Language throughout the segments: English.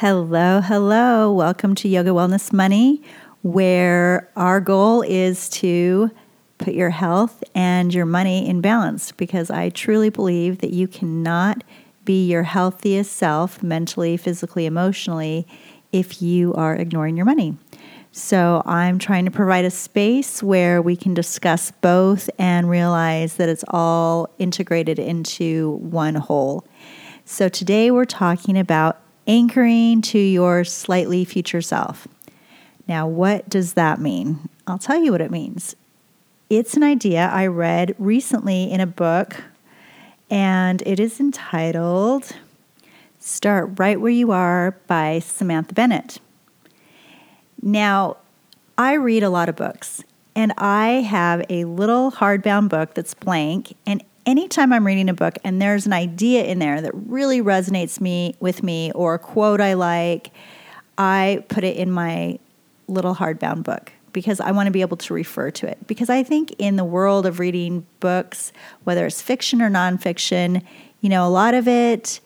Hello, hello. Welcome to Yoga Wellness Money, where our goal is to put your health and your money in balance because I truly believe that you cannot be your healthiest self mentally, physically, emotionally if you are ignoring your money. So, I'm trying to provide a space where we can discuss both and realize that it's all integrated into one whole. So, today we're talking about anchoring to your slightly future self. Now, what does that mean? I'll tell you what it means. It's an idea I read recently in a book, and it is entitled Start Right Where You Are by Samantha Bennett. Now, I read a lot of books, and I have a little hardbound book that's blank, and anytime I'm reading a book and there's an idea in there that really resonates me with me or a quote I like, I put it in my little hardbound book because I want to be able to refer to it. Because I think in the world of reading books, whether it's fiction or nonfiction, you know, a lot of it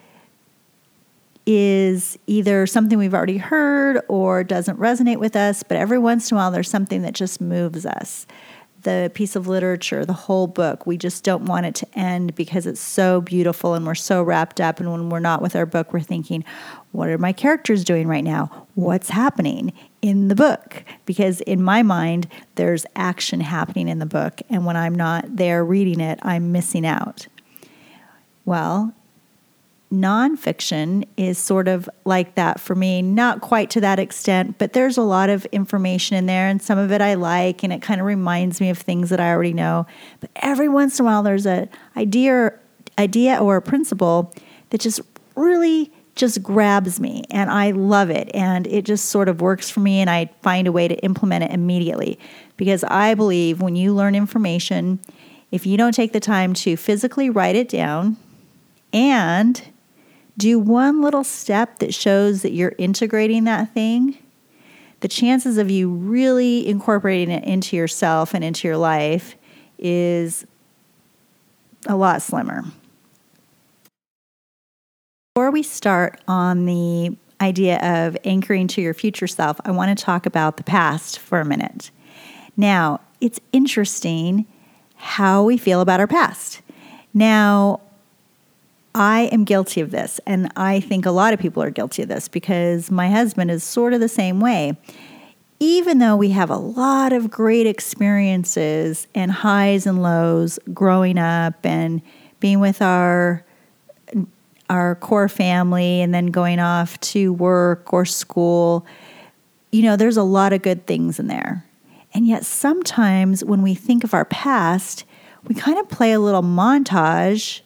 is either something we've already heard or doesn't resonate with us, but every once in a while there's something that just moves us the piece of literature, the whole book. We just don't want it to end because it's so beautiful and we're so wrapped up. And when we're not with our book, we're thinking, what are my characters doing right now? What's happening in the book? Because in my mind, there's action happening in the book. And when I'm not there reading it, I'm missing out. Well, nonfiction is sort of like that for me, not quite to that extent, but there's a lot of information in there, and some of it I like, and it kind of reminds me of things that I already know. But every once in a while, there's an idea, idea or a principle that just really just grabs me, and I love it, and it just sort of works for me, and I find a way to implement it immediately because I believe when you learn information, if you don't take the time to physically write it down and do one little step that shows that you're integrating that thing, the chances of you really incorporating it into yourself and into your life is a lot slimmer. Before we start on the idea of anchoring to your future self, I want to talk about the past for a minute. Now, it's interesting how we feel about our past. Now, I am guilty of this, and I think a lot of people are guilty of this because my husband is sort of the same way. Even though we have a lot of great experiences and highs and lows growing up and being with our our core family and then going off to work or school, you know, there's a lot of good things in there. And yet sometimes when we think of our past, we kind of play a little montage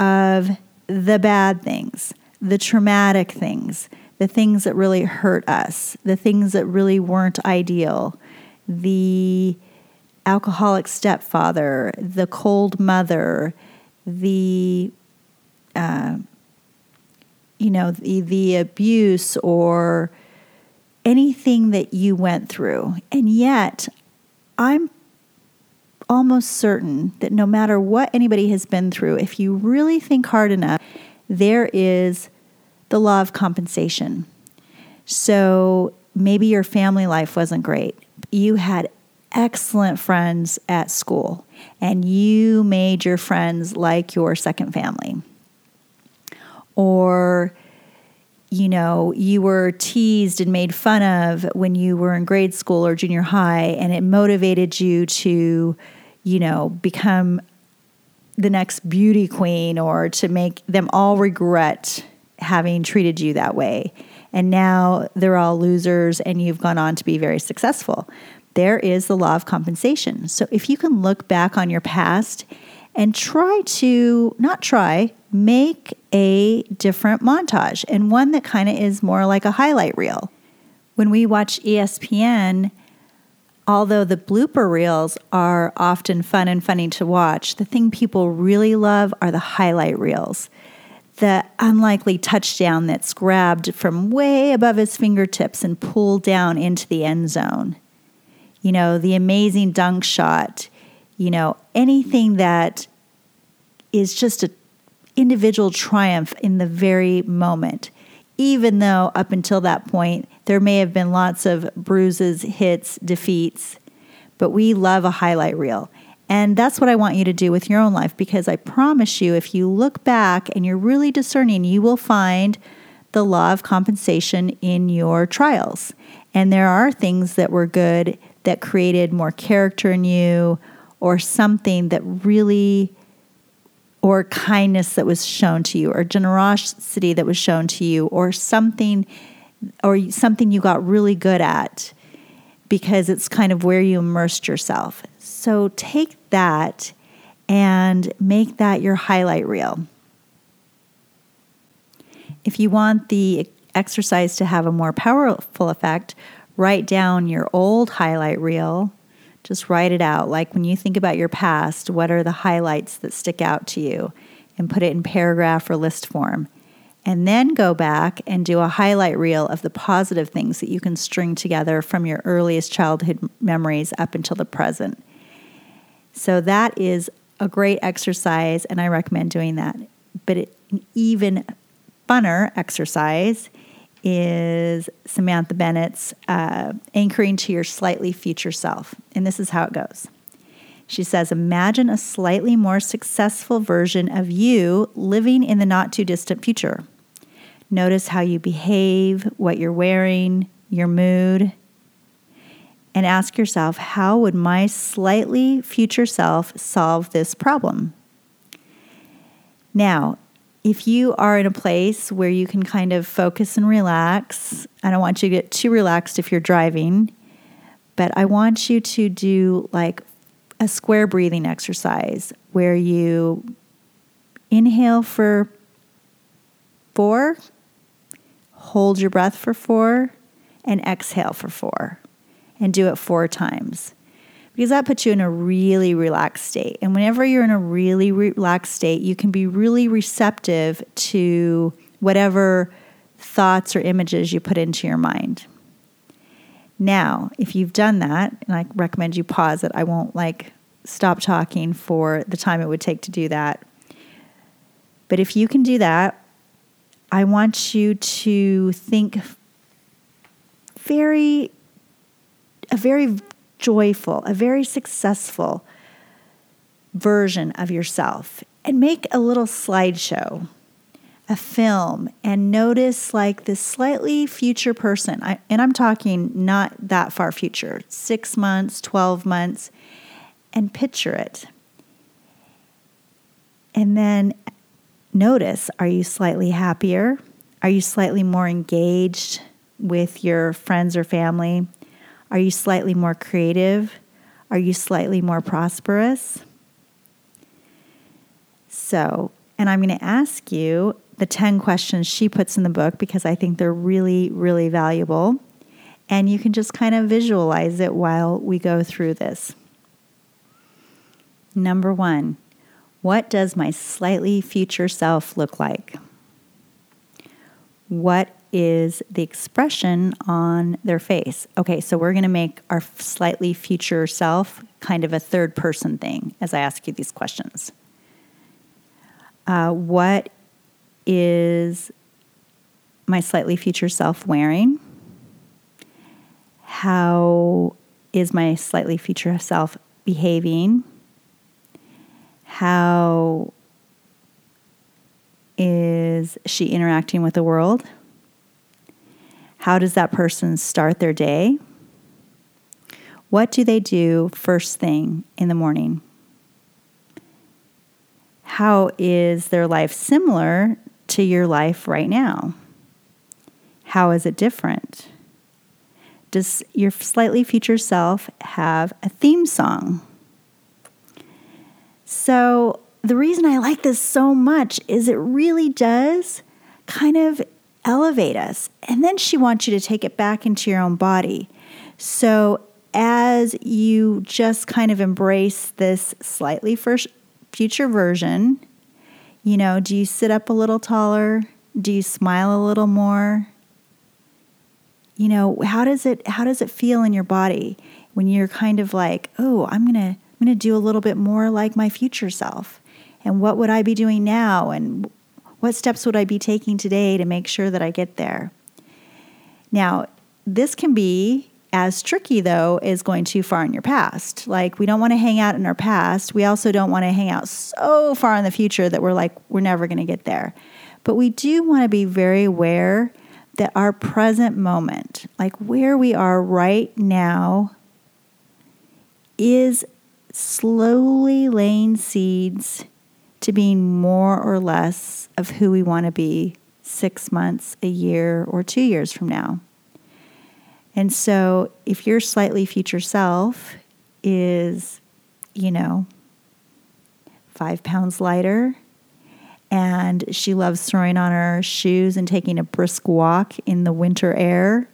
of the bad things, the traumatic things, the things that really hurt us, the things that really weren't ideal, the alcoholic stepfather, the cold mother, the uh, you know the the abuse or anything that you went through, and yet I'm almost certain that no matter what anybody has been through, if you really think hard enough, there is the law of compensation. So maybe your family life wasn't great. You had excellent friends at school, and you made your friends like your second family. Or you know, you were teased and made fun of when you were in grade school or junior high, and it motivated you to, you know, become the next beauty queen or to make them all regret having treated you that way. And now they're all losers and you've gone on to be very successful. There is the law of compensation. So if you can look back on your past and try to, not try, make a different montage and one that kind of is more like a highlight reel. When we watch ESPN, although the blooper reels are often fun and funny to watch, the thing people really love are the highlight reels. The unlikely touchdown that's grabbed from way above his fingertips and pulled down into the end zone. You know, the amazing dunk shot, you know, anything that is just an individual triumph in the very moment. even though up until that point there may have been lots of bruises, hits, defeats, but we love a highlight reel. And that's what I want you to do with your own life because I promise you, if you look back and you're really discerning, you will find the law of compensation in your trials. And there are things that were good that created more character in you or something that really or kindness that was shown to you or generosity that was shown to you or something or something you got really good at because it's kind of where you immersed yourself. So take that and make that your highlight reel. If you want the exercise to have a more powerful effect, write down your old highlight reel. Just write it out. Like when you think about your past, what are the highlights that stick out to you? And put it in paragraph or list form. And then go back and do a highlight reel of the positive things that you can string together from your earliest childhood memories up until the present. So that is a great exercise, and I recommend doing that. But it, an even funner exercise is Samantha Bennett's uh, anchoring to your slightly future self. And this is how it goes. She says, Imagine a slightly more successful version of you living in the not too distant future. Notice how you behave, what you're wearing, your mood, and ask yourself, How would my slightly future self solve this problem? Now, if you are in a place where you can kind of focus and relax, I don't want you to get too relaxed if you're driving, but I want you to do like a square breathing exercise where you inhale for four, hold your breath for four, and exhale for four, and do it four times because that puts you in a really relaxed state. And whenever you're in a really relaxed state, you can be really receptive to whatever thoughts or images you put into your mind. Now, if you've done that, and I recommend you pause it, I won't like stop talking for the time it would take to do that. But if you can do that, I want you to think very, a very joyful, a very successful version of yourself and make a little slideshow, a film, and notice like this slightly future person. I, and I'm talking not that far future, six months, 12 months, and picture it. And then notice are you slightly happier? Are you slightly more engaged with your friends or family? Are you slightly more creative? Are you slightly more prosperous? So, and I'm going to ask you the 10 questions she puts in the book because I think they're really, really valuable. And you can just kind of visualize it while we go through this. Number one, what does my slightly future self look like? What is the expression on their face. Okay, so we're going to make our slightly future self kind of a third person thing as I ask you these questions. Uh, what is my slightly future self wearing? How is my slightly future self behaving? How is she interacting with the world? How does that person start their day? What do they do first thing in the morning? How is their life similar to your life right now? How is it different? Does your slightly future self have a theme song? So, the reason I like this so much is it really does kind of elevate us. And then she wants you to take it back into your own body. So as you just kind of embrace this slightly future version, you know, do you sit up a little taller? Do you smile a little more? You know, how does it how does it feel in your body when you're kind of like, "Oh, I'm going to I'm going to do a little bit more like my future self." And what would I be doing now and What steps would I be taking today to make sure that I get there? Now, this can be as tricky though as going too far in your past. Like we don't want to hang out in our past. We also don't want to hang out so far in the future that we're like we're never going to get there. But we do want to be very aware that our present moment, like where we are right now, is slowly laying seeds to being more or less of who we want to be six months, a year, or two years from now. And so, if your slightly future self is, you know, five pounds lighter, and she loves throwing on her shoes and taking a brisk walk in the winter air,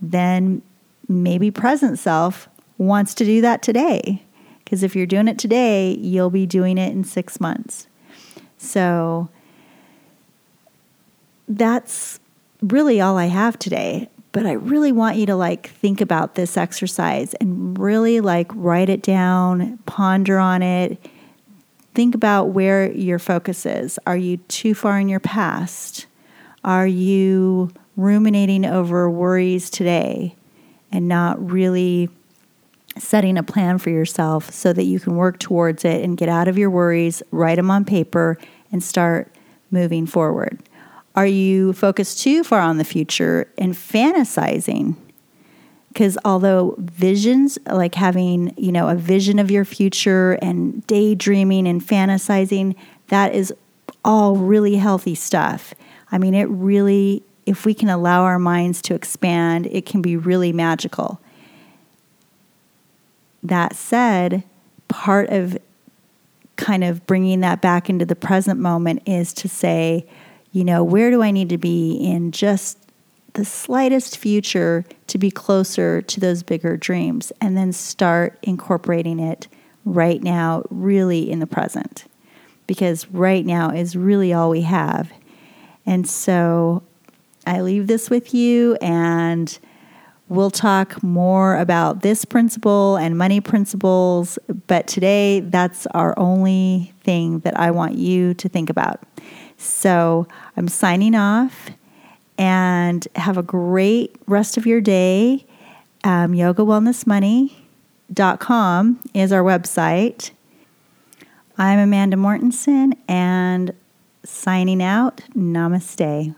then maybe present self wants to do that today. Because if you're doing it today, you'll be doing it in six months. So that's really all I have today. But I really want you to like think about this exercise and really like write it down, ponder on it. Think about where your focus is. Are you too far in your past? Are you ruminating over worries today and not really setting a plan for yourself so that you can work towards it and get out of your worries, write them on paper, and start moving forward? Are you focused too far on the future and fantasizing? Because although visions, like having, you know, a vision of your future and daydreaming and fantasizing, that is all really healthy stuff. I mean, it really, if we can allow our minds to expand, it can be really magical. That said, part of kind of bringing that back into the present moment is to say, you know, where do I need to be in just the slightest future to be closer to those bigger dreams? And then start incorporating it right now, really in the present. Because right now is really all we have. And so I leave this with you and We'll talk more about this principle and money principles, but today that's our only thing that I want you to think about. So I'm signing off and have a great rest of your day. Um, YogaWellnessMoney.com is our website. I'm Amanda Mortensen and signing out. Namaste.